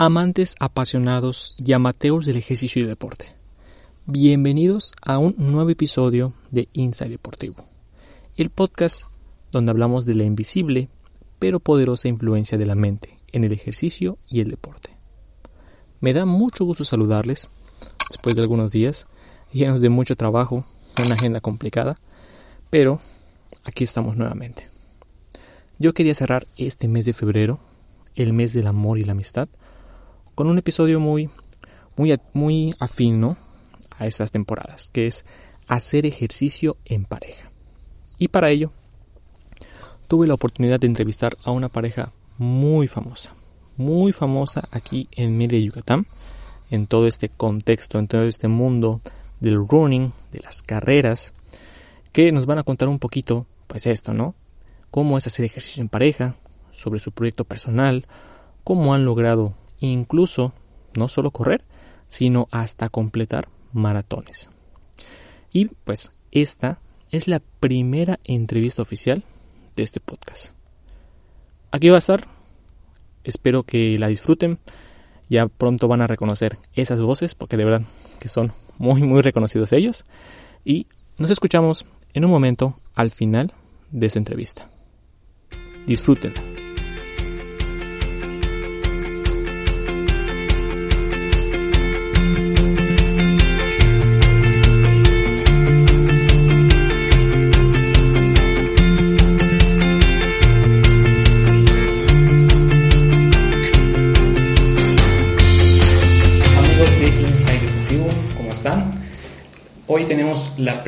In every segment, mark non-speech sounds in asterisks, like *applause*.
amantes apasionados y amateurs del ejercicio y deporte. Bienvenidos a un nuevo episodio de Inside Deportivo, el podcast donde hablamos de la invisible pero poderosa influencia de la mente en el ejercicio y el deporte. Me da mucho gusto saludarles después de algunos días llenos de mucho trabajo, una agenda complicada, pero aquí estamos nuevamente. Yo quería cerrar este mes de febrero, el mes del amor y la amistad, con un episodio muy, muy, muy afín a estas temporadas, que es hacer ejercicio en pareja. Y para ello, tuve la oportunidad de entrevistar a una pareja muy famosa, muy famosa aquí en Mérida, Yucatán, en todo este contexto, en todo este mundo del running, de las carreras, que nos van a contar un poquito, pues esto, ¿no? Cómo es hacer ejercicio en pareja, sobre su proyecto personal, cómo han logrado incluso no solo correr, sino hasta completar maratones. Y pues esta es la primera entrevista oficial de este podcast. Aquí va a estar, espero que la disfruten, ya pronto van a reconocer esas voces, porque de verdad que son muy muy reconocidos ellos, y nos escuchamos en un momento al final de esta entrevista. Disfrútenla.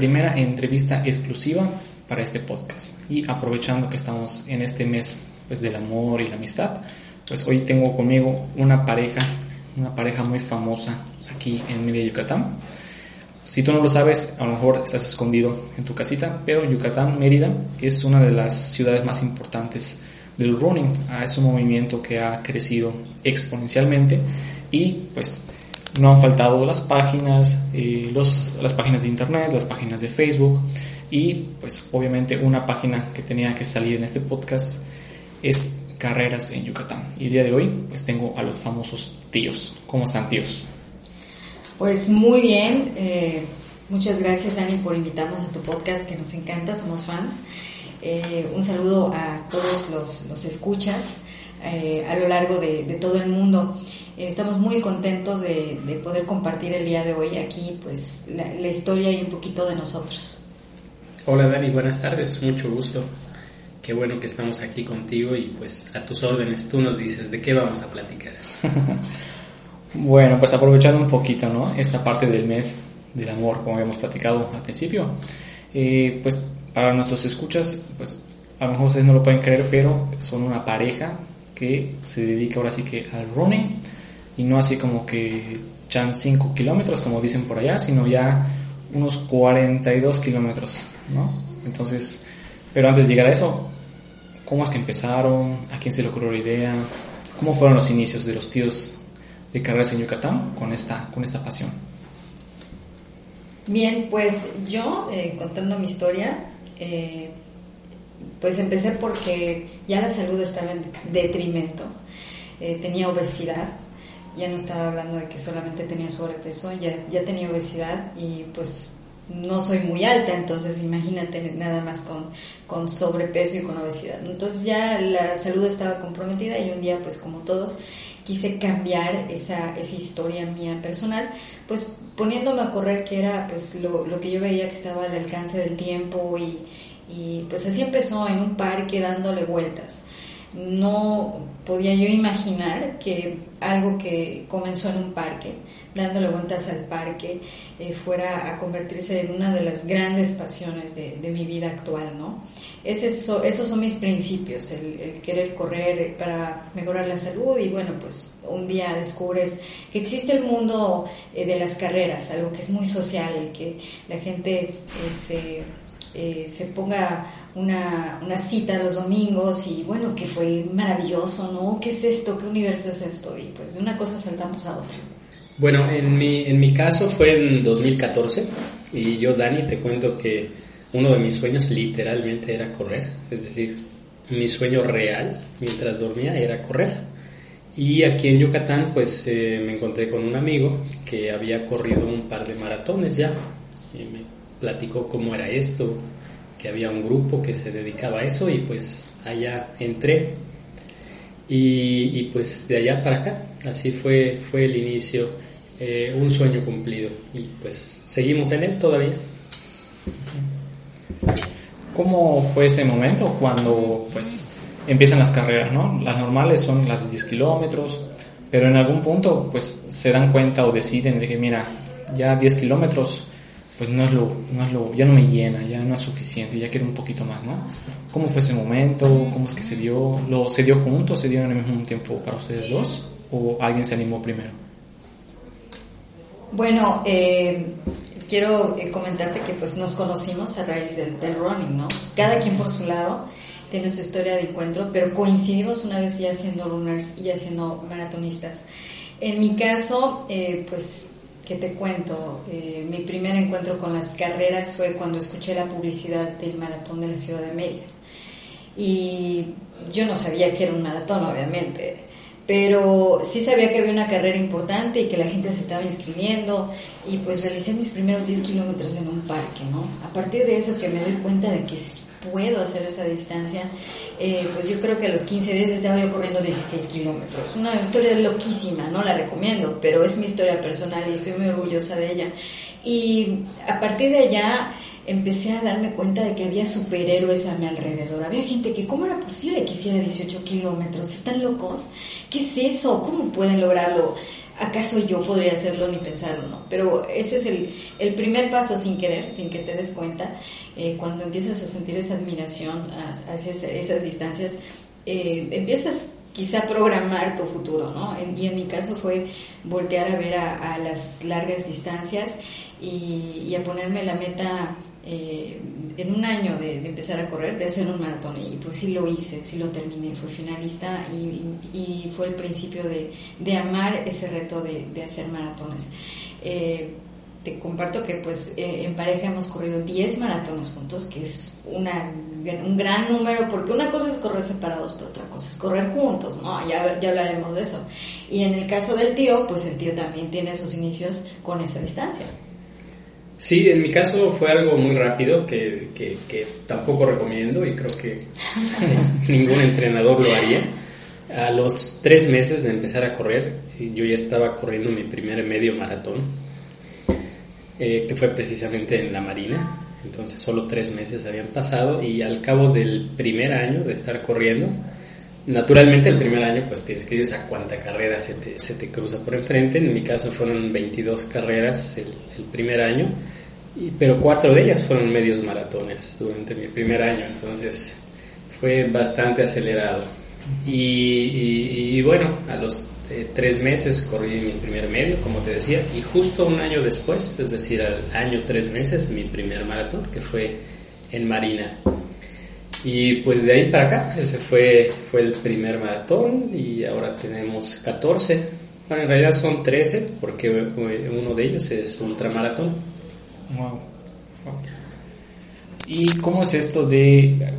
Primera entrevista exclusiva para este podcast y aprovechando que estamos en este mes pues, del amor y la amistad, pues hoy tengo conmigo una pareja, una pareja muy famosa aquí en Mérida, Yucatán. Si tú no lo sabes, a lo mejor estás escondido en tu casita, pero Yucatán, Mérida, es una de las ciudades más importantes del running. Ah, es un movimiento que ha crecido exponencialmente y pues no han faltado las páginas, eh, los, las páginas de internet, las páginas de Facebook y pues obviamente una página que tenía que salir en este podcast es Carreras en Yucatán. Y el día de hoy pues tengo a los famosos tíos. ¿Cómo están tíos? Pues muy bien. Eh, muchas gracias Dani por invitarnos a tu podcast que nos encanta, somos fans. Eh, un saludo a todos los, los escuchas a lo largo de, de todo el mundo. Estamos muy contentos de, poder compartir el día de hoy aquí pues la, historia y un poquito de nosotros. Hola Dani, buenas tardes, mucho gusto. Qué bueno que estamos aquí contigo y pues a tus órdenes tú nos dices de qué vamos a platicar. *laughs* bueno, pues aprovechando un poquito, ¿no? Esta parte del mes del amor, como habíamos platicado al principio, eh, pues para nuestros escuchas, pues a lo mejor ustedes no lo pueden creer, pero son una pareja que se dedica ahora sí que al running y no así como que chan 5 kilómetros como dicen por allá, sino ya unos 42 kilómetros, ¿no? Entonces, pero antes de llegar a eso, ¿cómo es que empezaron? ¿A quién se le ocurrió la idea? ¿Cómo fueron los inicios de los tíos de carreras en Yucatán con esta, con esta pasión? Bien, pues yo, eh, contando mi historia, eh, pues empecé porque ya la salud estaba en detrimento. Eh, tenía obesidad, ya no estaba hablando de que solamente tenía sobrepeso, ya, ya tenía obesidad y pues no soy muy alta, entonces imagínate nada más con, con sobrepeso y con obesidad. Entonces ya la salud estaba comprometida y un día pues como todos quise cambiar esa, esa historia mía personal, pues poniéndome a correr que era pues lo, lo que yo veía que estaba al alcance del tiempo y, y pues así empezó en un parque dándole vueltas no podía yo imaginar que algo que comenzó en un parque, dándole vueltas al parque, eh, fuera a convertirse en una de las grandes pasiones de, mi vida actual, ¿no? esos son mis principios, el, querer correr para mejorar la salud y bueno, pues un día descubres que existe el mundo eh, de las carreras, algo que es muy social que la gente eh, se, se ponga una, una, cita los domingos y bueno, que fue maravilloso, ¿no? ¿Qué es esto? ¿Qué universo es esto? Y pues de una cosa saltamos a otra. Bueno, en mi, en mi caso fue en 2014 y yo, Dani, te cuento que uno de mis sueños literalmente era correr, es decir, mi sueño real mientras dormía era correr. Y aquí en Yucatán pues eh, me encontré con un amigo que había corrido un par de maratones ya. Y me platicó cómo era esto, que había un grupo que se dedicaba a eso y pues allá entré. Y, y pues de allá para acá, así fue, fue el inicio, eh, un sueño cumplido. Y pues seguimos en él todavía. ¿Cómo fue ese momento cuando pues empiezan las carreras, ¿no? Las normales son las 10 kilómetros, pero en algún punto pues se dan cuenta o deciden de que mira, ya 10 kilómetros pues no es lo, no es lo, ya no me llena, ya no es suficiente, ya quiero un poquito más, ¿no? ¿Cómo fue ese momento? ¿Cómo es que se dio? ¿Lo, ¿Se dio juntos? ¿Se dio en el mismo tiempo para ustedes dos? ¿O alguien se animó primero? Bueno, eh, quiero eh, comentarte que pues nos conocimos a raíz del, del running, ¿no? Cada quien por su lado tiene su historia de encuentro, pero coincidimos una vez ya siendo runners y ya siendo maratonistas. En mi caso, eh, pues ¿qué te cuento? Eh, mi primer encuentro con las carreras fue cuando escuché la publicidad del maratón de la ciudad de Mérida. Y yo no sabía que era un maratón, obviamente, pero sí sabía que había una carrera importante y que la gente se estaba inscribiendo y pues realicé mis primeros 10 kilómetros en un parque, ¿no? A partir de eso que me doy cuenta de que puedo hacer esa distancia, eh, pues yo creo que a los 15 días estaba yo corriendo 16 kilómetros. Una historia loquísima, no la recomiendo, pero es mi historia personal y estoy muy orgullosa de ella. Y a partir de allá empecé a darme cuenta de que había superhéroes a mi alrededor. Había gente que, ¿cómo era posible que hiciera 18 kilómetros? ¿Están locos? ¿Qué es eso? ¿Cómo pueden lograrlo? ¿Acaso yo podría hacerlo ni pensarlo? No. Pero ese es el, el primer paso sin querer, sin que te des cuenta. Eh, cuando empiezas a sentir esa admiración hacia esas distancias, eh, empiezas quizá a programar tu futuro, ¿no? y en mi caso fue voltear a ver a, las largas distancias y, a ponerme la meta eh, en un año de, empezar a correr, de hacer un maratón. Y pues sí lo hice, sí lo terminé, fui finalista y, fue el principio de, amar ese reto de, hacer maratones te comparto que pues eh, en pareja hemos corrido 10 maratones juntos, que es una, un gran número, porque una cosa es correr separados, pero otra cosa es correr juntos, ¿no? Ya, ya hablaremos de eso. Y en el caso del tío, pues el tío también tiene sus inicios con esa distancia. Sí, en mi caso fue algo muy rápido que, que, que tampoco recomiendo y creo que *laughs* ningún entrenador lo haría. A los tres meses de empezar a correr, yo ya estaba corriendo mi primer medio maratón eh, que fue precisamente en la Marina. Entonces solo tres meses habían pasado y al cabo del primer año de estar corriendo, naturalmente el primer año pues te inscribes a cuánta carrera se te, se te cruza por enfrente. En mi caso fueron 22 carreras el, el primer año, y, pero cuatro de ellas fueron medios maratones durante mi primer año. Entonces fue bastante acelerado. Y, y, bueno, a los eh, tres meses corrí mi primer medio, como te decía, y justo un año después, es decir, al año tres meses, mi primer maratón, que fue en Marina. Y pues de ahí para acá, ese fue, fue el primer maratón y ahora tenemos 14. Bueno, en realidad son 13 porque uno de ellos es ultramaratón. Wow. ¿Y cómo es esto de,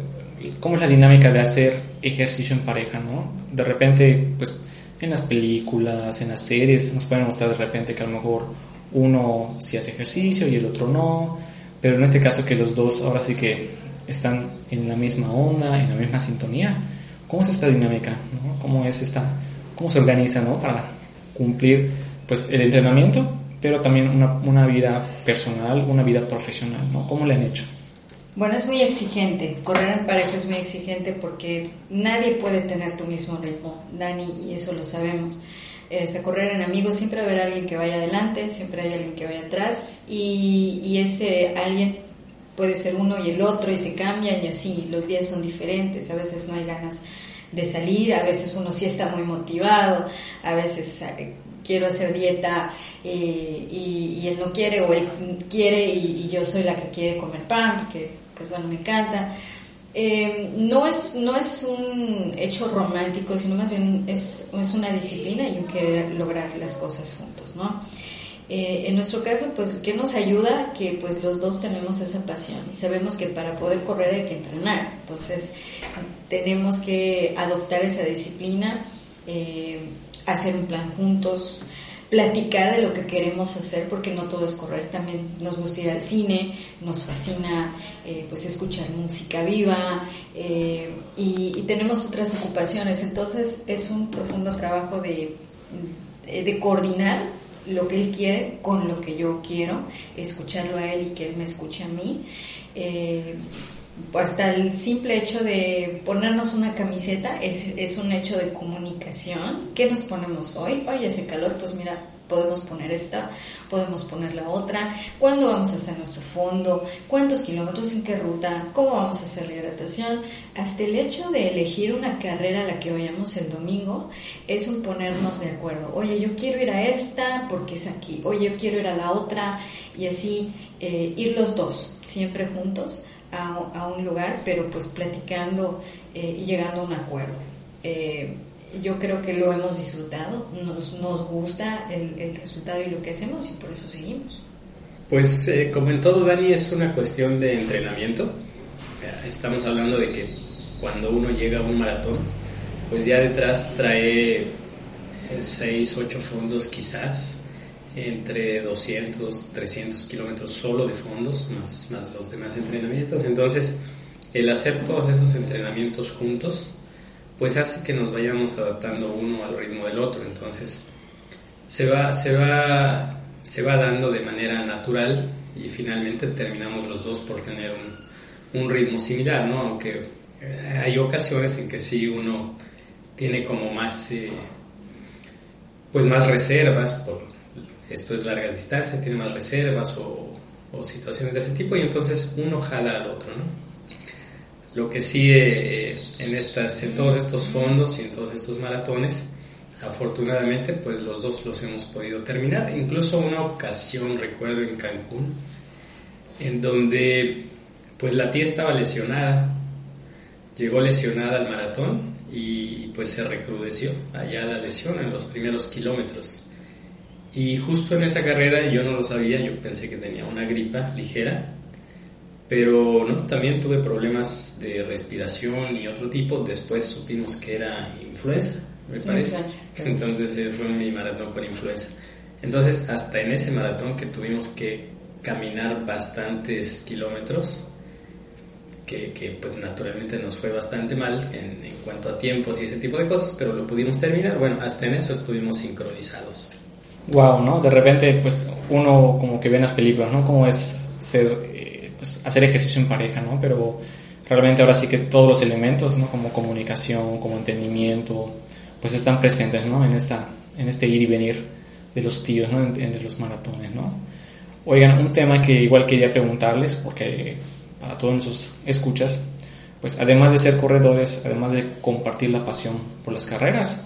cómo es la dinámica de hacer ejercicio en pareja, ¿no? De repente, pues en las películas, en las series, nos pueden mostrar de repente que a lo mejor uno sí hace ejercicio y el otro no, pero en este caso que los dos ahora sí que están en la misma onda, en la misma sintonía. ¿Cómo es esta dinámica? ¿Cómo es esta, cómo se organiza, ¿no? Para cumplir, pues, el entrenamiento, pero también una, una vida personal, una vida profesional, ¿no? ¿Cómo le han hecho? Bueno, es muy exigente. Correr en pareja es muy exigente porque nadie puede tener tu mismo ritmo, Dani, y eso lo sabemos. Este, correr en amigos siempre haber alguien que vaya adelante, siempre hay alguien que vaya atrás y, y ese alguien puede ser uno y el otro y se cambian y así, los días son diferentes, a veces no hay ganas de salir, a veces uno sí está muy motivado, a veces eh, quiero hacer dieta eh, y, él no quiere o él quiere y, y, yo soy la que quiere comer pan, que pues bueno, me encanta. Eh, no, es, no es un hecho romántico, sino más bien es, es una disciplina y un querer lograr las cosas juntos, ¿no? Eh, en nuestro caso, pues, ¿qué nos ayuda? Que pues los dos tenemos esa pasión y sabemos que para poder correr hay que entrenar. Entonces, tenemos que adoptar esa disciplina eh, hacer un plan juntos, platicar de lo que queremos hacer, porque no todo es correr, también nos gusta ir al cine, nos fascina eh, pues escuchar música viva eh, y, tenemos otras ocupaciones, entonces es un profundo trabajo de, de coordinar lo que él quiere con lo que yo quiero, escucharlo a él y que él me escuche a mí. Eh, hasta el simple hecho de ponernos una camiseta es, es un hecho de comunicación. ¿Qué nos ponemos hoy? Oye, hace calor, pues mira, podemos poner esta, podemos poner la otra, cuándo vamos a hacer nuestro fondo, cuántos kilómetros, en qué ruta, cómo vamos a hacer la hidratación. Hasta el hecho de elegir una carrera a la que vayamos el domingo es un ponernos de acuerdo. Oye, yo quiero ir a esta porque es aquí, oye, yo quiero ir a la otra y así eh, ir los dos, siempre juntos a, un lugar, pero pues platicando eh, y llegando a un acuerdo. Eh, yo creo que lo hemos disfrutado, nos, nos gusta el, el, resultado y lo que hacemos y por eso seguimos. Pues eh, como en todo, Dani, es una cuestión de entrenamiento. Estamos hablando de que cuando uno llega a un maratón, pues ya detrás trae 6, 8 fondos quizás, entre 200, 300 kilómetros solo de fondos, más, los demás entrenamientos. Entonces, el hacer todos esos entrenamientos juntos, pues hace que nos vayamos adaptando uno al ritmo del otro. Entonces, se va, se va, se va dando de manera natural y finalmente terminamos los dos por tener un, un ritmo similar, ¿no? Aunque eh, hay ocasiones en que sí uno tiene como más, eh, pues más reservas, por esto es larga distancia, tiene más reservas o, o situaciones de ese tipo y entonces uno jala al otro, ¿no? Lo que sí eh, en, estas, en todos estos fondos y en todos estos maratones, afortunadamente pues los dos los hemos podido terminar. Incluso una ocasión, recuerdo en Cancún, en donde pues la tía estaba lesionada, llegó lesionada al maratón y pues se recrudeció allá la lesión en los primeros kilómetros. Y justo en esa carrera yo no lo sabía, yo pensé que tenía una gripa ligera pero ¿no? también tuve problemas de respiración y otro tipo. Después supimos que era influenza, me parece. *laughs* Entonces eh, fue mi maratón con influenza. Entonces, hasta en ese maratón que tuvimos que caminar bastantes kilómetros, que, que pues naturalmente nos fue bastante mal en, en, cuanto a tiempos y ese tipo de cosas, pero lo pudimos terminar. Bueno, hasta en eso estuvimos sincronizados. Wow, ¿no? De repente, pues uno como que ve en las películas, ¿no? Cómo es ser pues, hacer ejercicio en pareja, ¿no? Pero realmente ahora sí que todos los elementos, ¿no? Como comunicación, como entendimiento, pues están presentes, ¿no? En, esta, en este ir y venir de los tíos, ¿no? Entre los maratones, ¿no? Oigan, un tema que igual quería preguntarles, porque para todos nuestros escuchas, pues además de ser corredores, además de compartir la pasión por las carreras,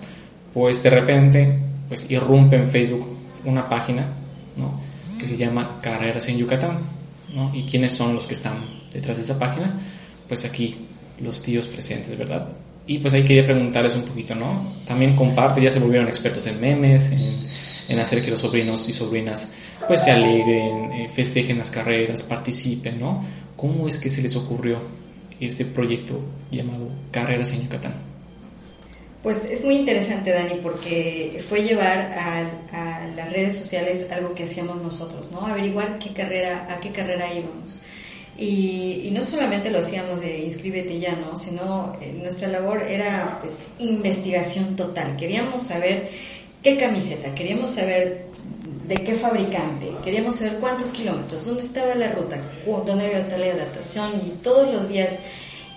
pues de repente, pues irrumpe en Facebook una página, ¿no? Que se llama Carreras en Yucatán. ¿Y quiénes son los que están detrás de esa página? Pues aquí los tíos presentes, ¿verdad? Y pues ahí quería preguntarles un poquito, ¿no? También comparte, ya se volvieron expertos en memes, en, hacer que los sobrinos y sobrinas pues se alegren, eh, festejen las carreras, participen, ¿no? ¿Cómo es que se les ocurrió este proyecto llamado Carreras en Yucatán? Pues es muy interesante, Dani, porque fue llevar a, las redes sociales algo que hacíamos nosotros, ¿no? Averiguar qué carrera, a qué carrera íbamos. Y, no solamente lo hacíamos de inscríbete ya, ¿no? Sino eh, nuestra labor era, pues, investigación total. Queríamos saber qué camiseta, queríamos saber de qué fabricante, queríamos saber cuántos kilómetros, dónde estaba la ruta, dónde iba a estar la hidratación y todos los días.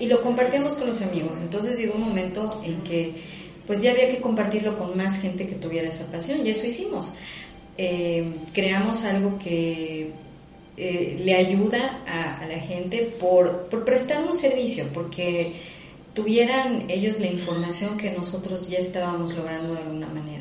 Y lo compartíamos con los amigos. Entonces llegó un momento en que pues ya había que compartirlo con más gente que tuviera esa pasión y eso hicimos. Eh, creamos algo que eh, le ayuda a, la gente por, por, prestar un servicio, porque tuvieran ellos la información que nosotros ya estábamos logrando de alguna manera.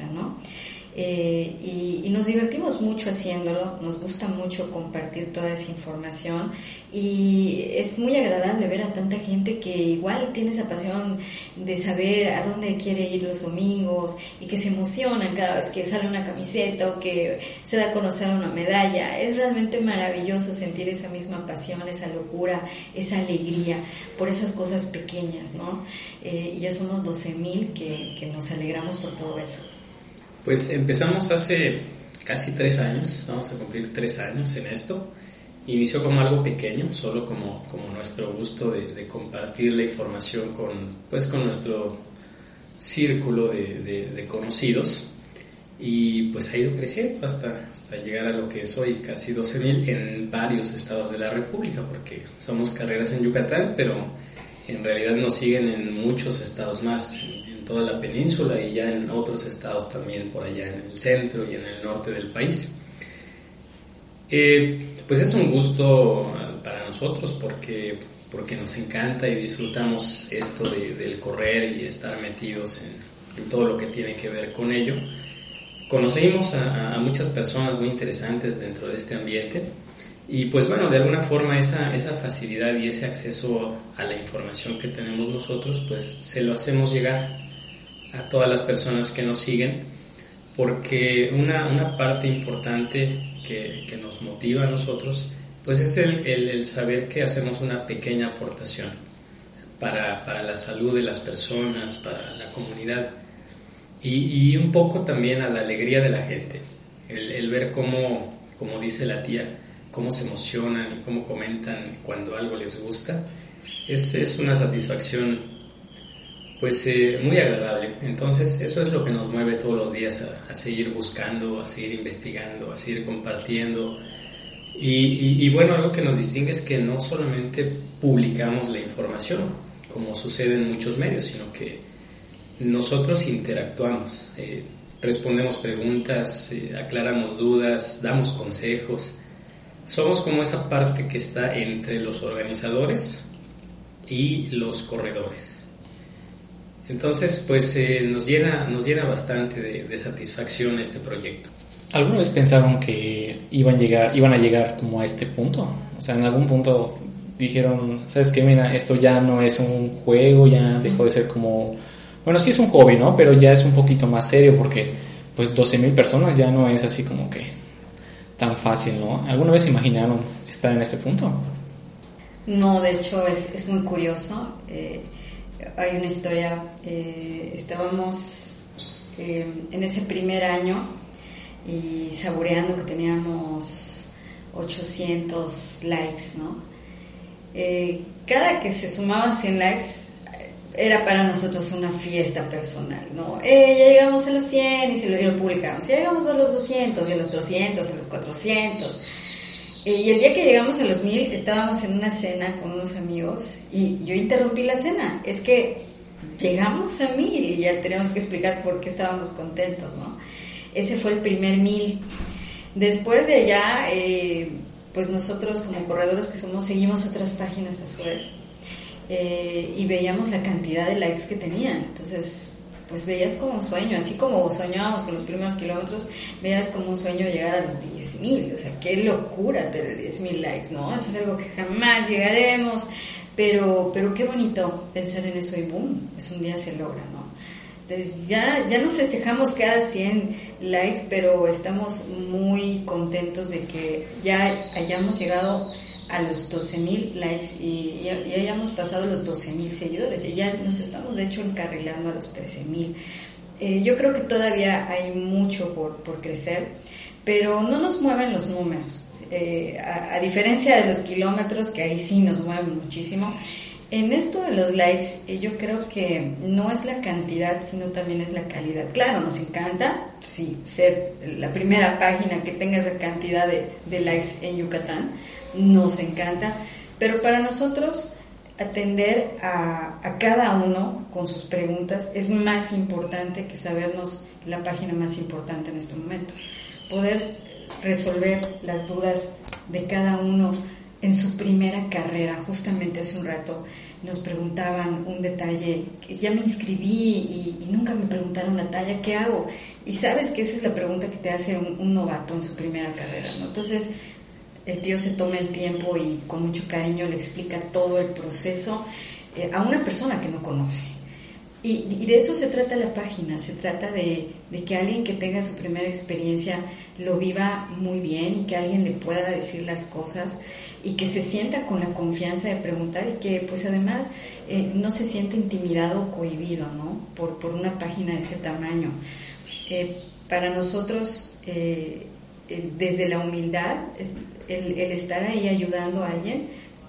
Eh, y, y, nos divertimos mucho haciéndolo, nos gusta mucho compartir toda esa información y es muy agradable ver a tanta gente que igual tiene esa pasión de saber a dónde quiere ir los domingos y que se emocionan cada vez que sale una camiseta o que se da a conocer una medalla. Es realmente maravilloso sentir esa misma pasión, esa locura, esa alegría por esas cosas pequeñas, ¿no? Eh, ya somos 12.000 que, que nos alegramos por todo eso. Pues empezamos hace casi tres años, vamos a cumplir tres años en esto. Inició como algo pequeño, solo como, como nuestro gusto de, compartir la información con, pues, con nuestro círculo de, de, conocidos y pues ha ido creciendo hasta, hasta llegar a lo que es hoy, casi 12.000 en varios estados de la República, porque somos carreras en Yucatán, pero en realidad nos siguen en muchos estados más, toda la península y ya en otros estados también, por allá en el centro y en el norte del país. Eh, pues es un gusto para nosotros porque, porque nos encanta y disfrutamos esto del correr y estar metidos en, todo lo que tiene que ver con ello. Conocimos a, muchas personas muy interesantes dentro de este ambiente y pues bueno, de alguna forma esa, esa facilidad y ese acceso a la información que tenemos nosotros pues se lo hacemos llegar a todas las personas que nos siguen porque una, una parte importante que, nos motiva a nosotros, pues es el, saber que hacemos una pequeña aportación para, la salud de las personas, para la comunidad. Y, un poco también a la alegría de la gente, el, ver cómo, como dice la tía, cómo se emocionan y cómo comentan cuando algo les gusta, es, es una satisfacción pues eh, muy agradable. Entonces eso es lo que nos mueve todos los días a, seguir buscando, a seguir investigando, a seguir compartiendo. Y, bueno, algo que nos distingue es que no solamente publicamos la información, como sucede en muchos medios, sino que nosotros interactuamos, eh, respondemos preguntas, eh, aclaramos dudas, damos consejos. Somos como esa parte que está entre los organizadores y los corredores. Entonces, pues eh, nos, llena, nos llena bastante de, satisfacción este proyecto. ¿Alguna vez pensaron que iban a, llegar, iban a llegar como a este punto? O sea, en algún punto dijeron, ¿sabes qué? Mira, esto ya no es un juego, ya dejó de ser como... Bueno, sí es un hobby, ¿no? Pero ya es un poquito más serio porque pues 12.000 personas ya no es así como que tan fácil, ¿no? ¿Alguna vez imaginaron estar en este punto? No, de hecho es, es muy curioso. Eh, hay una historia, eh, estábamos eh, en ese primer año y saboreando que teníamos 800 likes, ¿no? Eh, cada que se sumaban 100 likes era para nosotros una fiesta personal, ¿no? ya llegamos a los 100 y se lo, publicamos, ya llegamos a los 200 y a los 300, a los 400 eh, y el día que llegamos a los mil, estábamos en una cena con unos amigos y yo interrumpí la cena. Es que llegamos a mil y ya tenemos que explicar por qué estábamos contentos, ¿no? Ese fue el primer mil. Después de allá, eh, pues nosotros como corredores que somos, seguimos otras páginas a su vez eh, y veíamos la cantidad de likes que tenían. Entonces, pues veías como un sueño, así como soñábamos con los primeros kilómetros, veías como un sueño llegar a los 10.000, o sea, qué locura tener 10.000 likes, ¿no? Eso es algo que jamás llegaremos, pero, pero qué bonito pensar en eso y boom, es un día se logra, ¿no? Entonces ya, ya nos festejamos cada 100 likes, pero estamos muy contentos de que ya hayamos llegado a los 12.000 likes y ya, hayamos pasado los 12.000 seguidores y ya nos estamos de hecho encarrilando a los 13.000. Eh, yo creo que todavía hay mucho por, por, crecer, pero no nos mueven los números. Eh, a, diferencia de los kilómetros, que ahí sí nos mueven muchísimo, en esto de los likes, eh, yo creo que no es la cantidad, sino también es la calidad. Claro, nos encanta, sí, ser la primera página que tenga esa cantidad de, de likes en Yucatán, nos encanta, pero para nosotros atender a, cada uno con sus preguntas es más importante que sabernos la página más importante en este momento. Poder resolver las dudas de cada uno en su primera carrera. Justamente hace un rato nos preguntaban un detalle, ya me inscribí y, nunca me preguntaron la talla, ¿qué hago? Y sabes que esa es la pregunta que te hace un, novato en su primera carrera, ¿no? Entonces, el tío se toma el tiempo y con mucho cariño le explica todo el proceso eh, a una persona que no conoce. Y, de eso se trata la página, se trata de, que alguien que tenga su primera experiencia lo viva muy bien y que alguien le pueda decir las cosas y que se sienta con la confianza de preguntar y que pues además eh, no se siente intimidado o cohibido ¿no? por, por una página de ese tamaño. Eh, para nosotros, desde la humildad, el, el, estar ahí ayudando a alguien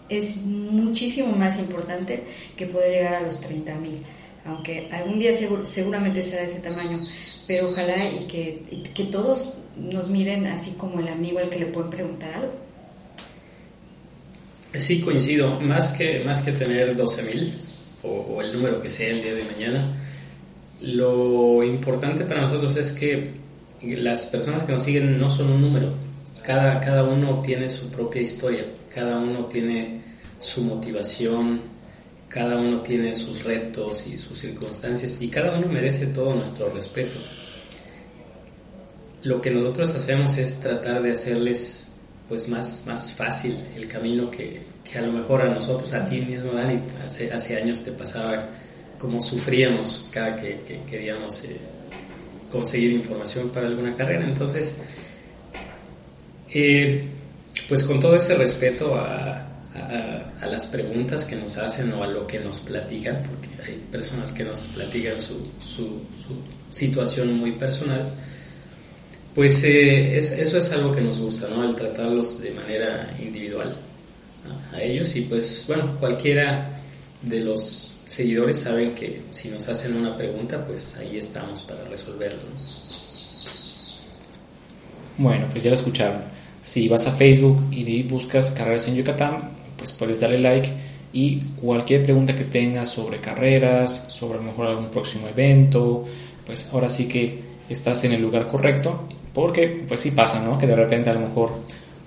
es muchísimo más importante que poder llegar a los 30 mil, aunque algún día seguramente será de ese tamaño, pero ojalá y que, todos nos miren así como el amigo al que le pueden preguntar algo. Sí, coincido. Más que, más que tener 12.000 o, o el número que sea el día de mañana, lo importante para nosotros es que las personas que nos siguen no son un número. Cada, cada uno tiene su propia historia, cada uno tiene su motivación, cada uno tiene sus retos y sus circunstancias y cada uno merece todo nuestro respeto. Lo que nosotros hacemos es tratar de hacerles pues más, más fácil el camino que, que, a lo mejor a nosotros, a ti mismo, Dani, hace, hace años te pasaba como sufríamos cada que, queríamos eh, conseguir información para alguna carrera. Entonces, eh, pues con todo ese respeto a, las preguntas que nos hacen o a lo que nos platican, porque hay personas que nos platican su, su, su situación muy personal, pues eh, eso es algo que nos gusta, ¿no? El tratarlos de manera individual a ellos y pues bueno, cualquiera de los seguidores saben que si nos hacen una pregunta, pues ahí estamos para resolverlo. Bueno, pues ya lo escucharon. Si vas a Facebook y buscas carreras en Yucatán, pues puedes darle like y cualquier pregunta que tengas sobre carreras, sobre a lo mejor algún próximo evento, pues ahora sí que estás en el lugar correcto porque pues sí pasa, ¿no? Que de repente a lo mejor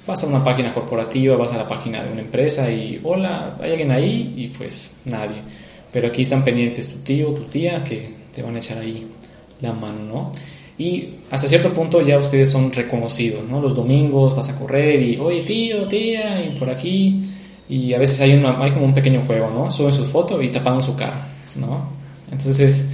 vas a una página corporativa, vas a la página de una empresa y hola, hay alguien ahí y pues nadie. Pero aquí están pendientes tu tío, tu tía que te van a echar ahí la mano, ¿no? Y hasta cierto punto ya ustedes son reconocidos, ¿no? Los domingos vas a correr y, oye tío, tía, y por aquí. Y a veces hay, una, hay como un pequeño juego, ¿no? Suben sus fotos y tapan su cara, ¿no? Entonces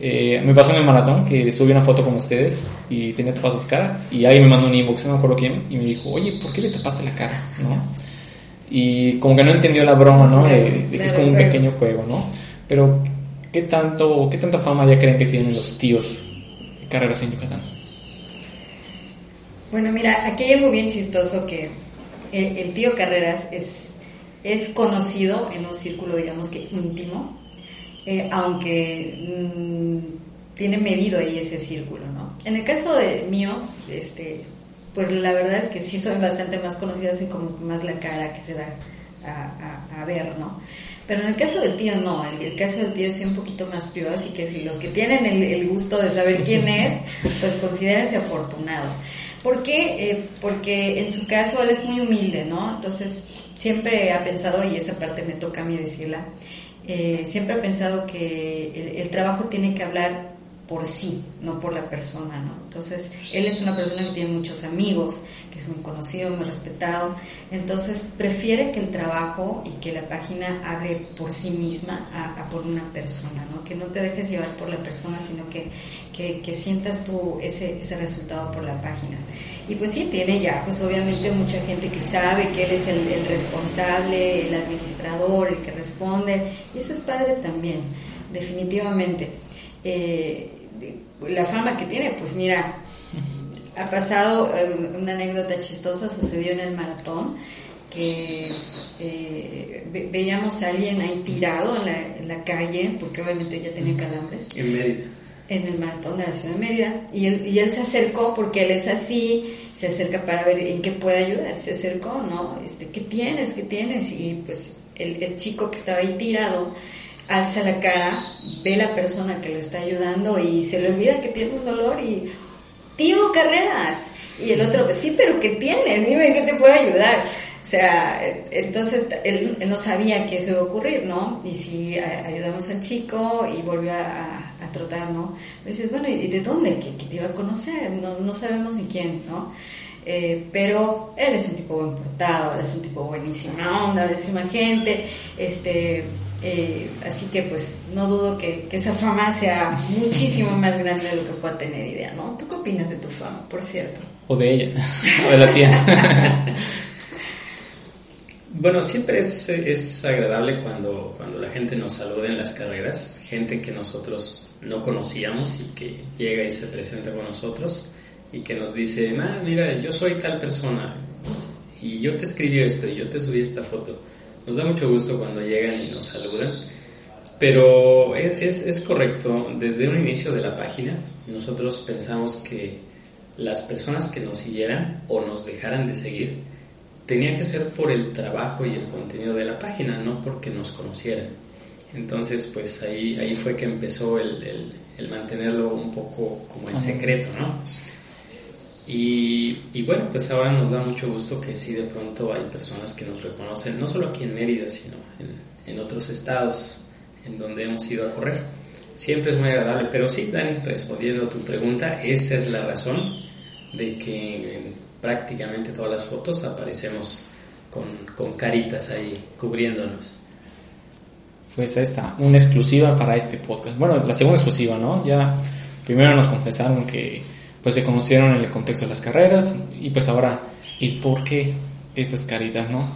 eh, me pasó en el maratón que subí una foto con ustedes y tenía tapado su cara y alguien me mandó un inbox, no me acuerdo quién, y me dijo, oye, ¿por qué le tapaste la cara? ¿No? Y como que no entendió la broma, ¿no? de, que es como un pequeño juego, ¿no? Pero, ¿qué, tanto, ¿qué tanta fama ya creen que tienen los tíos carreras en Yucatán? Bueno, mira, aquí hay algo bien chistoso que el, tío Carreras es, es conocido en un círculo, digamos que íntimo, eh, aunque mm, tiene medido ahí ese círculo, ¿no? En el caso de mío, este, pues la verdad es que sí soy bastante más conocida, así como más la cara que se da a, ver, ¿no? Pero en el caso del tío no, en el caso del tío sí un poquito más peor, así que si los que tienen el, gusto de saber quién *laughs* es, pues considérense afortunados. ¿Por qué? Eh, porque en su caso él es muy humilde, ¿no? Entonces siempre ha pensado, y esa parte me toca a mí decirla, eh, siempre ha pensado que el, trabajo tiene que hablar por sí, no por la persona, ¿no? Entonces, él es una persona que tiene muchos amigos, es muy conocido, muy respetado, entonces prefiere que el trabajo y que la página hable por sí misma a, por una persona, ¿no? Que no te dejes llevar por la persona, sino que, que, sientas tú ese, ese resultado por la página. Y pues sí, tiene ya, pues obviamente mucha gente que sabe que él es el, responsable, el administrador, el que responde, y eso es padre también, definitivamente. Eh, la fama que tiene, pues mira, ha pasado eh, una anécdota chistosa, sucedió en el maratón, que eh, veíamos a alguien ahí tirado en la, en la, calle, porque obviamente ya tenía calambres. En Mérida en el maratón de la ciudad de Mérida y él, y él se acercó porque él es así, se acerca para ver en qué puede ayudar, se acercó, ¿no? Este, ¿qué tienes? ¿Qué tienes? Y pues el, el chico que estaba ahí tirado alza la cara, ve la persona que lo está ayudando y se le olvida que tiene un dolor y, tío, carreras. Y el otro, sí, pero ¿qué tienes? Dime, ¿qué te puede ayudar? sea, entonces él, no sabía que eso iba a ocurrir, ¿no? Y si ayudamos al chico y volvió a, trotar, ¿no? Dices, bueno, ¿y de dónde? ¿Que, te iba a conocer? No, no sabemos ni quién, ¿no? Eh, pero él es un tipo buen portado, él es un tipo buenísima onda, buenísima gente, este, eh, así que pues no dudo que, que, esa fama sea muchísimo más grande de lo que pueda tener idea, ¿no? ¿Tú qué opinas de tu fama, por cierto? O de ella, *laughs* o de la tía. *laughs* bueno, siempre es, es, agradable cuando, cuando la gente nos saluda en las carreras, gente que nosotros no conocíamos y que llega y se presenta con nosotros y que nos dice, ah, mira, yo soy tal persona y yo te escribí esto y yo te subí esta foto nos da mucho gusto cuando llegan y nos saludan, pero es, es correcto, desde un inicio de la página nosotros pensamos que las personas que nos siguieran o nos dejaran de seguir tenía que ser por el trabajo y el contenido de la página, no porque nos conocieran. Entonces, pues ahí, ahí fue que empezó el, el, el mantenerlo un poco como en secreto, ¿no? Y, bueno, pues ahora nos da mucho gusto que sí de pronto hay personas que nos reconocen, no solo aquí en Mérida, sino en, otros estados en donde hemos ido a correr. Siempre es muy agradable, pero sí, Dani, respondiendo a tu pregunta, esa es la razón de que en prácticamente todas las fotos aparecemos con, con caritas ahí cubriéndonos. Pues está, una exclusiva para este podcast. Bueno, la segunda exclusiva, ¿no? Ya primero nos confesaron que pues se conocieron en el contexto de las carreras y pues ahora, ¿y por qué estas caritas, no?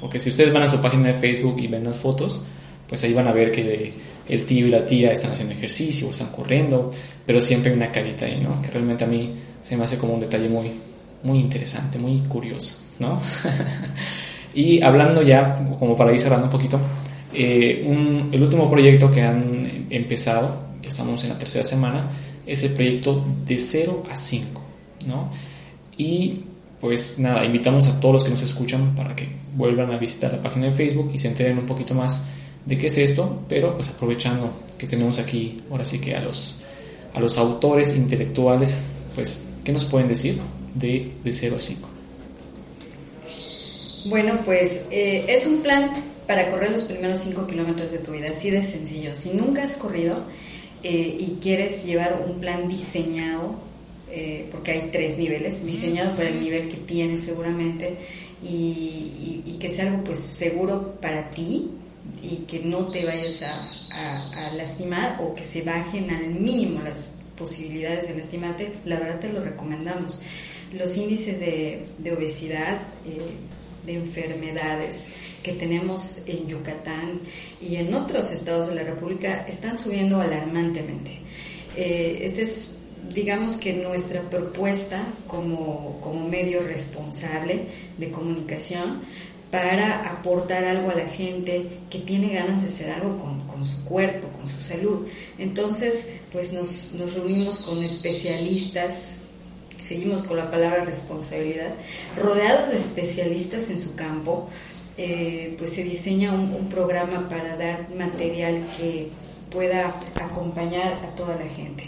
porque si ustedes van a su página de Facebook y ven las fotos, pues ahí van a ver que el tío y la tía están haciendo ejercicio, están corriendo, pero siempre hay una carita ahí, ¿no? Que realmente a mí se me hace como un detalle muy, muy interesante, muy curioso, ¿no? *laughs* y hablando ya, como para ir cerrando un poquito, eh, el último proyecto que han empezado, estamos en la tercera semana, es el proyecto de 0 a 5, ¿no? Y pues nada, invitamos a todos los que nos escuchan para que vuelvan a visitar la página de Facebook y se enteren un poquito más de qué es esto, pero pues aprovechando que tenemos aquí ahora sí que a los, a los autores intelectuales, pues, ¿qué nos pueden decir de, de 0 a 5? Bueno, pues eh, es un plan para correr los primeros 5 kilómetros de tu vida, así de sencillo. Si nunca has corrido, eh, y quieres llevar un plan diseñado, eh, porque hay tres niveles, diseñado para el nivel que tienes seguramente y, que sea algo pues seguro para ti y que no te vayas a, lastimar o que se bajen al mínimo las posibilidades de lastimarte, la verdad te lo recomendamos. Los índices de, obesidad, eh, de enfermedades, que tenemos en Yucatán y en otros estados de la República están subiendo alarmantemente. Eh, esta es, digamos que nuestra propuesta como, como medio responsable de comunicación para aportar algo a la gente que tiene ganas de hacer algo con, con su cuerpo, con su salud. Entonces, pues nos, nos reunimos con especialistas seguimos con la palabra responsabilidad, rodeados de especialistas en su campo, eh, pues se diseña un, programa para dar material que pueda acompañar a toda la gente.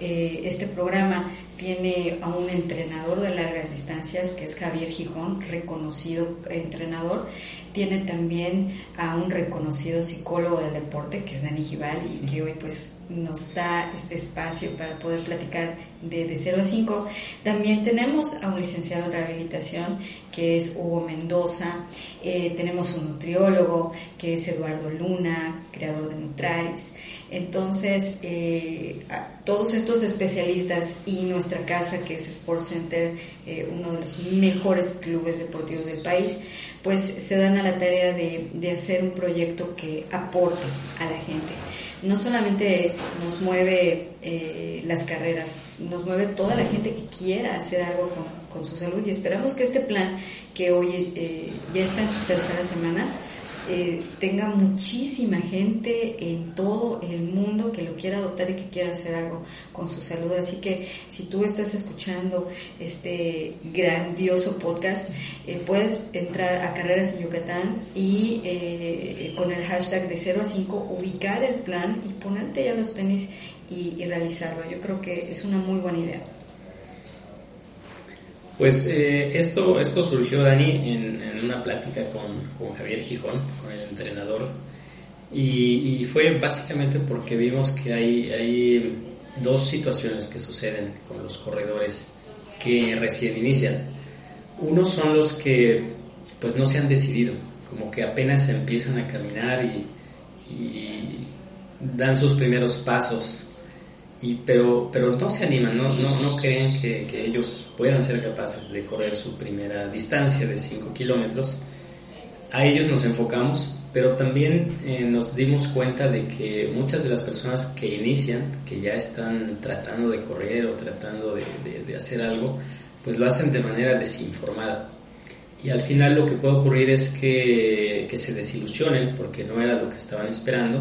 Eh, este programa tiene a un entrenador de largas distancias, que es Javier Gijón, reconocido entrenador. Tiene también a un reconocido psicólogo del deporte, que es Dani Gival, y que hoy pues nos da este espacio para poder platicar de, de 0 a 5. También tenemos a un licenciado en rehabilitación que es Hugo Mendoza, eh, tenemos un nutriólogo que es Eduardo Luna, creador de Nutraris. Entonces, eh, todos estos especialistas y nuestra casa, que es Sports Center, eh, uno de los mejores clubes deportivos del país, pues se dan a la tarea de, hacer un proyecto que aporte a la gente no solamente nos mueve las carreras, nos mueve toda la gente que quiera hacer algo con, su salud y esperamos que este plan que hoy eh, ya está en su tercera semana, eh, tenga muchísima gente en todo el mundo que lo quiera adoptar y que quiera hacer algo con su salud. Así que si tú estás escuchando este grandioso podcast, eh, puedes entrar a Carreras en Yucatán y eh, con el hashtag de 0 a 5 ubicar el plan y ponerte ya los tenis y realizarlo. Yo creo que es una muy buena idea. Pues eh, esto, esto surgió, Dani, en, una plática con, con, Javier Gijón, con el entrenador, y, y, fue básicamente porque vimos que hay, hay dos situaciones que suceden con los corredores que recién inician. Unos son los que pues no se han decidido, como que apenas empiezan a caminar y, dan sus primeros pasos, y, pero, pero no se animan, no, no, no creen que, que, ellos puedan ser capaces de correr su primera distancia de 5 kilómetros. A ellos nos enfocamos, pero también eh, nos dimos cuenta de que muchas de las personas que inician, que ya están tratando de correr o tratando de, de hacer algo, pues lo hacen de manera desinformada. Y al final lo que puede ocurrir es que, que, se desilusionen porque no era lo que estaban esperando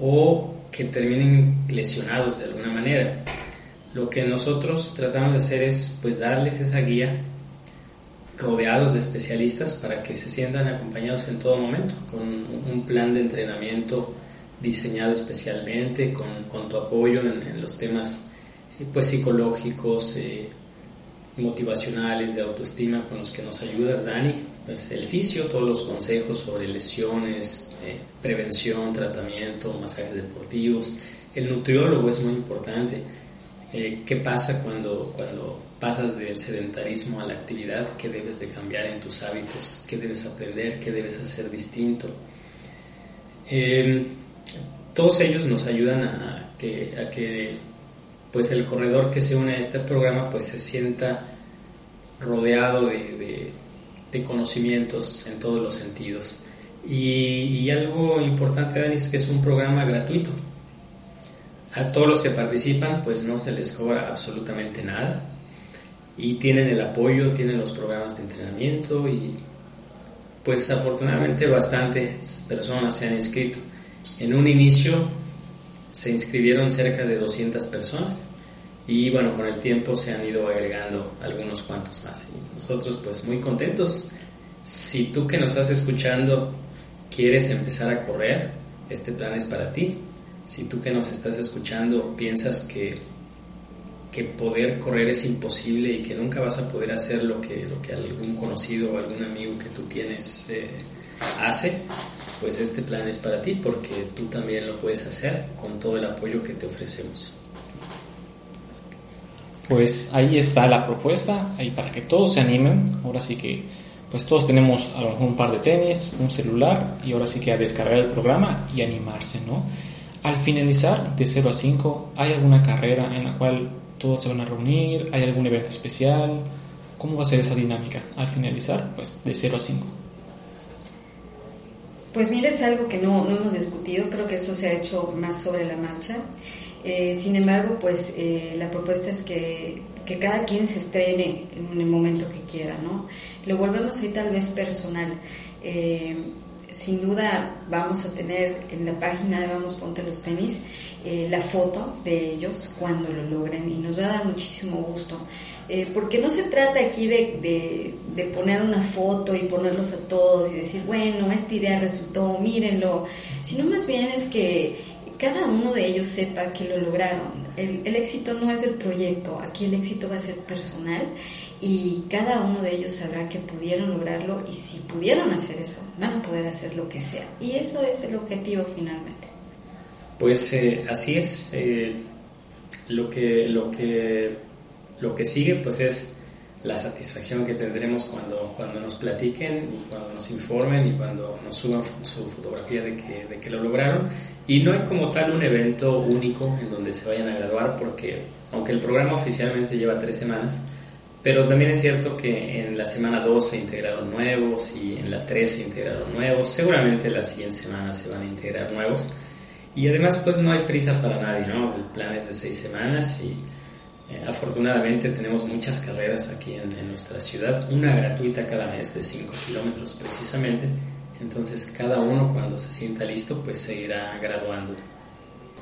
o que terminen lesionados de alguna manera. Lo que nosotros tratamos de hacer es pues darles esa guía rodeados de especialistas para que se sientan acompañados en todo momento, con un plan de entrenamiento diseñado especialmente, con, tu apoyo en, los temas eh, pues psicológicos, eh, motivacionales, de autoestima con los que nos ayudas, Dani. Pues el fisio, todos los consejos sobre lesiones, eh, prevención, tratamiento, masajes deportivos. El nutriólogo es muy importante. Eh, ¿Qué pasa cuando, cuando pasas del sedentarismo a la actividad? ¿Qué debes de cambiar en tus hábitos? ¿Qué debes aprender? ¿Qué debes hacer distinto? Em, todos ellos nos ayudan a que, a que pues el corredor que se une a este programa pues se sienta rodeado de, conocimientos en todos los sentidos. Y, algo importante, Dani, es que es un programa gratuito. A todos los que participan pues no se les cobra absolutamente nada y tienen el apoyo, tienen los programas de entrenamiento y pues afortunadamente bastantes personas se han inscrito. En un inicio se inscribieron cerca de 200 personas y bueno, con el tiempo se han ido agregando algunos cuantos más. Y nosotros pues muy contentos. Si tú que nos estás escuchando quieres empezar a correr, este plan es para ti. Si tú que nos estás escuchando piensas que, que poder correr es imposible y que nunca vas a poder hacer lo que, lo que algún conocido o algún amigo que tú tienes eh, hace, pues este plan es para ti porque tú también lo puedes hacer con todo el apoyo que te ofrecemos. Pues ahí está la propuesta, ahí para que todos se animen. Ahora sí que, pues todos tenemos a lo mejor un par de tenis, un celular y ahora sí que a descargar el programa y animarse, ¿no? Al finalizar de 0 a 5, ¿hay alguna carrera en la cual todos se van a reunir? ¿Hay algún evento especial? ¿Cómo va a ser esa dinámica al finalizar? Pues de 0 a 5. Pues mira, es algo que no, no, hemos discutido, creo que eso se ha hecho más sobre la marcha. Eh, sin embargo, pues eh, la propuesta es que, que, cada quien se estrene en el momento que quiera, ¿no? Lo volvemos ahí tal vez personal. Eh, sin duda vamos a tener en la página de Vamos Ponte los Tenis la foto de ellos cuando lo logren y nos va a dar muchísimo gusto. Eh, porque no se trata aquí de, de, poner una foto y ponerlos a todos y decir, bueno, esta idea resultó, mírenlo, sino más bien es que cada uno de ellos sepa que lo lograron. El, el éxito no es del proyecto, aquí el éxito va a ser personal y cada uno de ellos sabrá que pudieron lograrlo y si pudieron hacer eso, van a poder hacer lo que sea. Y eso es el objetivo finalmente. Pues eh, así es. Eh, lo que, lo que lo que sigue pues es la satisfacción que tendremos cuando, cuando nos platiquen y cuando nos informen y cuando nos suban su fotografía de que, de que lo lograron. Y no hay como tal un evento único en donde se vayan a graduar porque aunque el programa oficialmente lleva tres semanas, pero también es cierto que en la semana 2 se integraron nuevos y en la 3 se integraron nuevos, seguramente las siguientes semanas se van a integrar nuevos. Y además pues no hay prisa para nadie, ¿no? El plan es de seis semanas y eh, afortunadamente tenemos muchas carreras aquí en, nuestra ciudad, una gratuita cada mes de 5 kilómetros precisamente, entonces cada uno cuando se sienta listo pues seguirá graduando.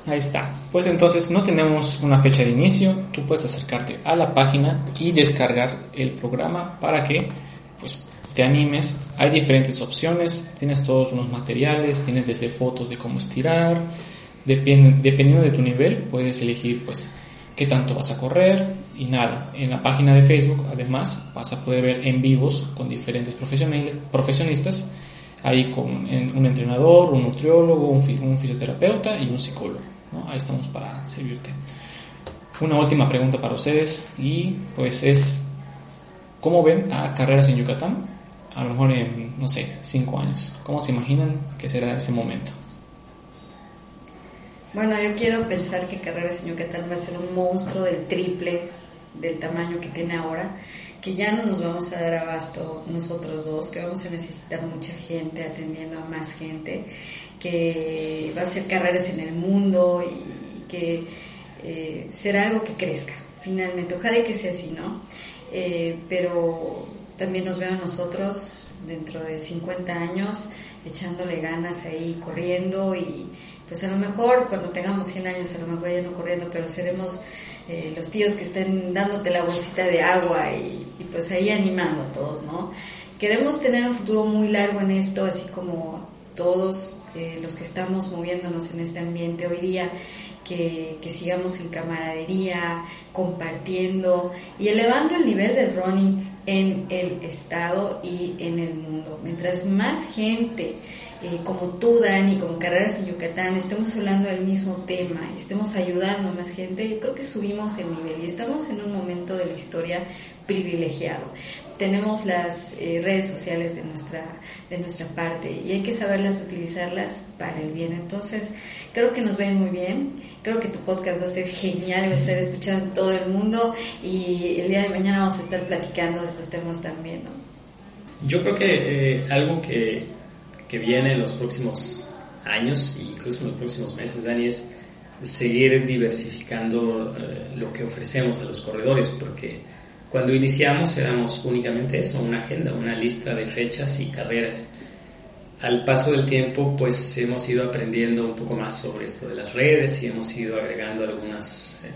Ahí está, pues entonces no tenemos una fecha de inicio, tú puedes acercarte a la página y descargar el programa para que pues te animes, hay diferentes opciones, tienes todos unos materiales, tienes desde fotos de cómo estirar, dependiendo de tu nivel puedes elegir pues qué tanto vas a correr, y nada, en la página de Facebook además vas a poder ver en vivos con diferentes profesionistas, ahí con un entrenador, un nutriólogo, un, fisioterapeuta y un psicólogo. Ahí estamos para servirte. Una última pregunta para ustedes y pues es, ¿cómo ven a carreras en Yucatán? A lo mejor en, no sé, cinco años. ¿Cómo se imaginan que será ese momento? Bueno, yo quiero pensar que Carreras en Yucatán va a ser un monstruo del triple del tamaño que tiene ahora, que ya no nos vamos a dar abasto nosotros dos, que vamos a necesitar mucha gente atendiendo a más gente, que va a ser carreras en el mundo y que eh, será algo que crezca finalmente. Ojalá que sea así, ¿no? Eh, pero también nos veo nosotros dentro de 50 años echándole ganas ahí, corriendo y pues a lo mejor cuando tengamos 100 años, a lo mejor ya no corriendo, pero seremos eh, los tíos que estén dándote la bolsita de agua y, pues ahí animando a todos, ¿no? Queremos tener un futuro muy largo en esto, así como todos eh, los que estamos moviéndonos en este ambiente hoy día, que, que, sigamos en camaradería, compartiendo y elevando el nivel del running en el estado y en el mundo. Mientras más gente eh, como tú, Dani, como Carreras en Yucatán, estemos hablando del mismo tema, estemos ayudando a más gente, creo que subimos el nivel y estamos en un momento de la historia privilegiado. Tenemos las eh, redes sociales de nuestra, de nuestra parte y hay que saberlas utilizarlas para el bien. Entonces, creo que nos ven muy bien. Creo que tu podcast va a ser genial, va a ser escuchado en todo el mundo y el día de mañana vamos a estar platicando de estos temas también. Yo creo que eh, algo que que viene en los próximos años incluso en los próximos meses, Dani, es seguir diversificando eh, lo que ofrecemos a los corredores, porque cuando iniciamos éramos únicamente eso, una agenda, una lista de fechas y carreras. Al paso del tiempo, pues hemos ido aprendiendo un poco más sobre esto de las redes y hemos ido agregando algunas, eh,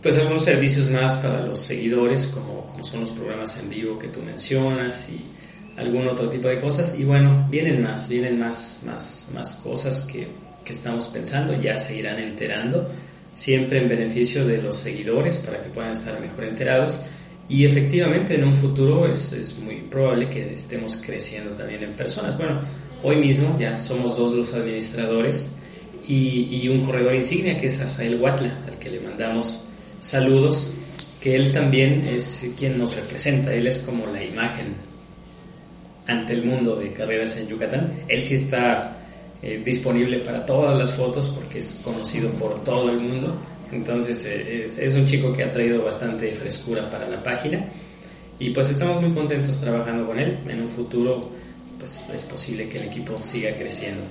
pues algunos servicios más para los seguidores, como, como son los programas en vivo que tú mencionas y algún otro tipo de cosas. Y bueno, vienen más, vienen más, más, más cosas que, que estamos pensando, ya se irán enterando, siempre en beneficio de los seguidores para que puedan estar mejor enterados. Y efectivamente en un futuro es, es muy probable que estemos creciendo también en personas. Bueno, hoy mismo ya somos dos los administradores y, y un corredor insignia que es Asael Huatla, al que le mandamos saludos, que él también es quien nos representa, él es como la imagen ante el mundo de carreras en Yucatán. Él sí está eh, disponible para todas las fotos porque es conocido por todo el mundo. Entonces eh, es, un chico que ha traído bastante frescura para la página y pues estamos muy contentos trabajando con él. En un futuro pues es posible que el equipo siga creciendo.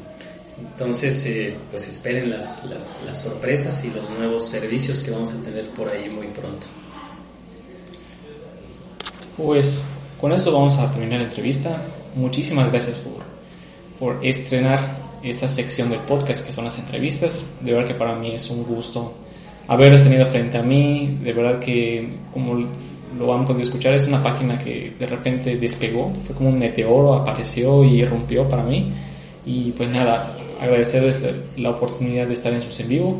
Entonces eh, pues esperen las, las, sorpresas y los nuevos servicios que vamos a tener por ahí muy pronto. Pues con eso vamos a terminar la entrevista. Muchísimas gracias por, estrenar esta sección del podcast que son las entrevistas. De verdad que para mí es un gusto haberlas tenido frente a mí. De verdad que, como lo han podido escuchar, es una página que de repente despegó. Fue como un meteoro, apareció y irrumpió para mí. Y pues nada, agradecerles la oportunidad de estar en sus en vivo.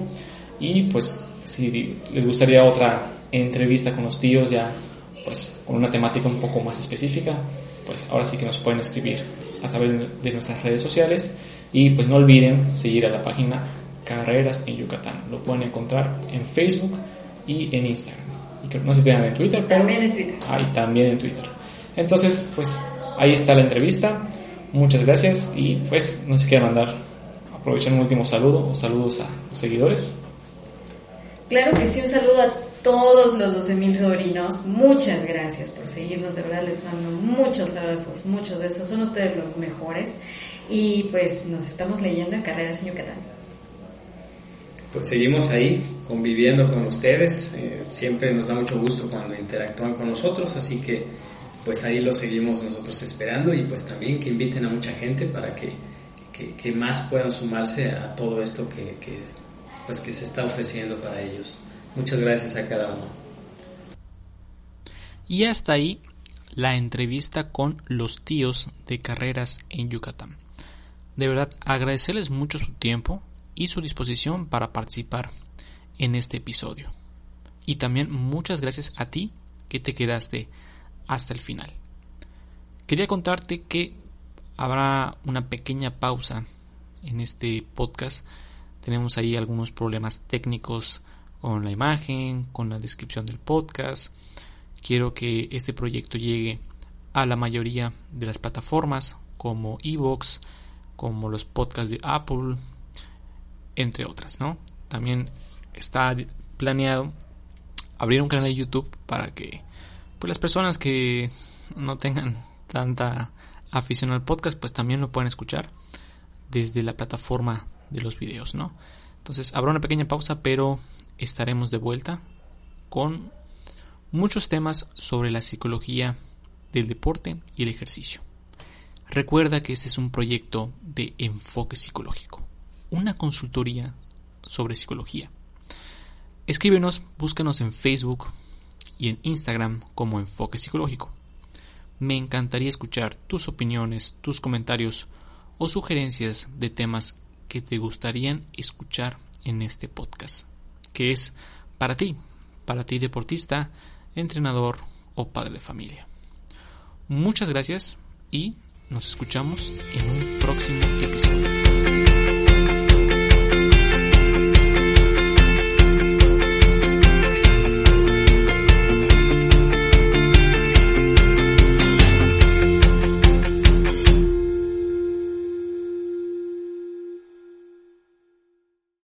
Y pues si les gustaría otra entrevista con los tíos, ya pues con una temática un poco más específica, pues ahora sí que nos pueden escribir a través de nuestras redes sociales y pues no olviden seguir a la página Carreras en Yucatán. Lo pueden encontrar en Facebook y en Instagram. Y no sé si en Twitter, pero también en Twitter. Ahí también en Twitter. Entonces, pues ahí está la entrevista. Muchas gracias y pues no si quieren mandar aprovechar un último saludo o saludos a los seguidores. Claro que sí, un saludo a todos los 12.000 sobrinos, muchas gracias por seguirnos, de verdad les mando muchos abrazos, muchos besos, son ustedes los mejores y pues nos estamos leyendo en Carreras en Yucatán. Pues seguimos ahí conviviendo con ustedes, eh, siempre nos da mucho gusto cuando interactúan con nosotros, así que pues ahí lo seguimos nosotros esperando y pues también que inviten a mucha gente para que, que, más puedan sumarse a todo esto que, pues que se está ofreciendo para ellos. Muchas gracias a cada uno. Y hasta ahí la entrevista con los tíos de carreras en Yucatán. De verdad, agradecerles mucho su tiempo y su disposición para participar en este episodio. y también muchas gracias a ti que te quedaste hasta el final. Quería contarte que habrá una pequeña pausa en este podcast. Tenemos ahí algunos problemas técnicos con la imagen, con la descripción del podcast. Quiero que este proyecto llegue a la mayoría de las plataformas como Evox, como los podcasts de Apple, entre otras, ¿no? También está planeado abrir un canal de YouTube para que pues las personas que no tengan tanta afición al podcast pues también lo puedan escuchar desde la plataforma de los videos, ¿no? Entonces habrá una pequeña pausa, pero estaremos de vuelta con muchos temas sobre la psicología del deporte y el ejercicio. Recuerda que este es un proyecto de enfoque psicológico, una consultoría sobre psicología. Escríbenos, búscanos en Facebook y en Instagram como Enfoque Psicológico. Me encantaría escuchar tus opiniones, tus comentarios o sugerencias de temas que te gustarían escuchar en este podcast, que es para ti, para ti deportista, entrenador o padre de familia. Muchas gracias y nos escuchamos en un próximo episodio.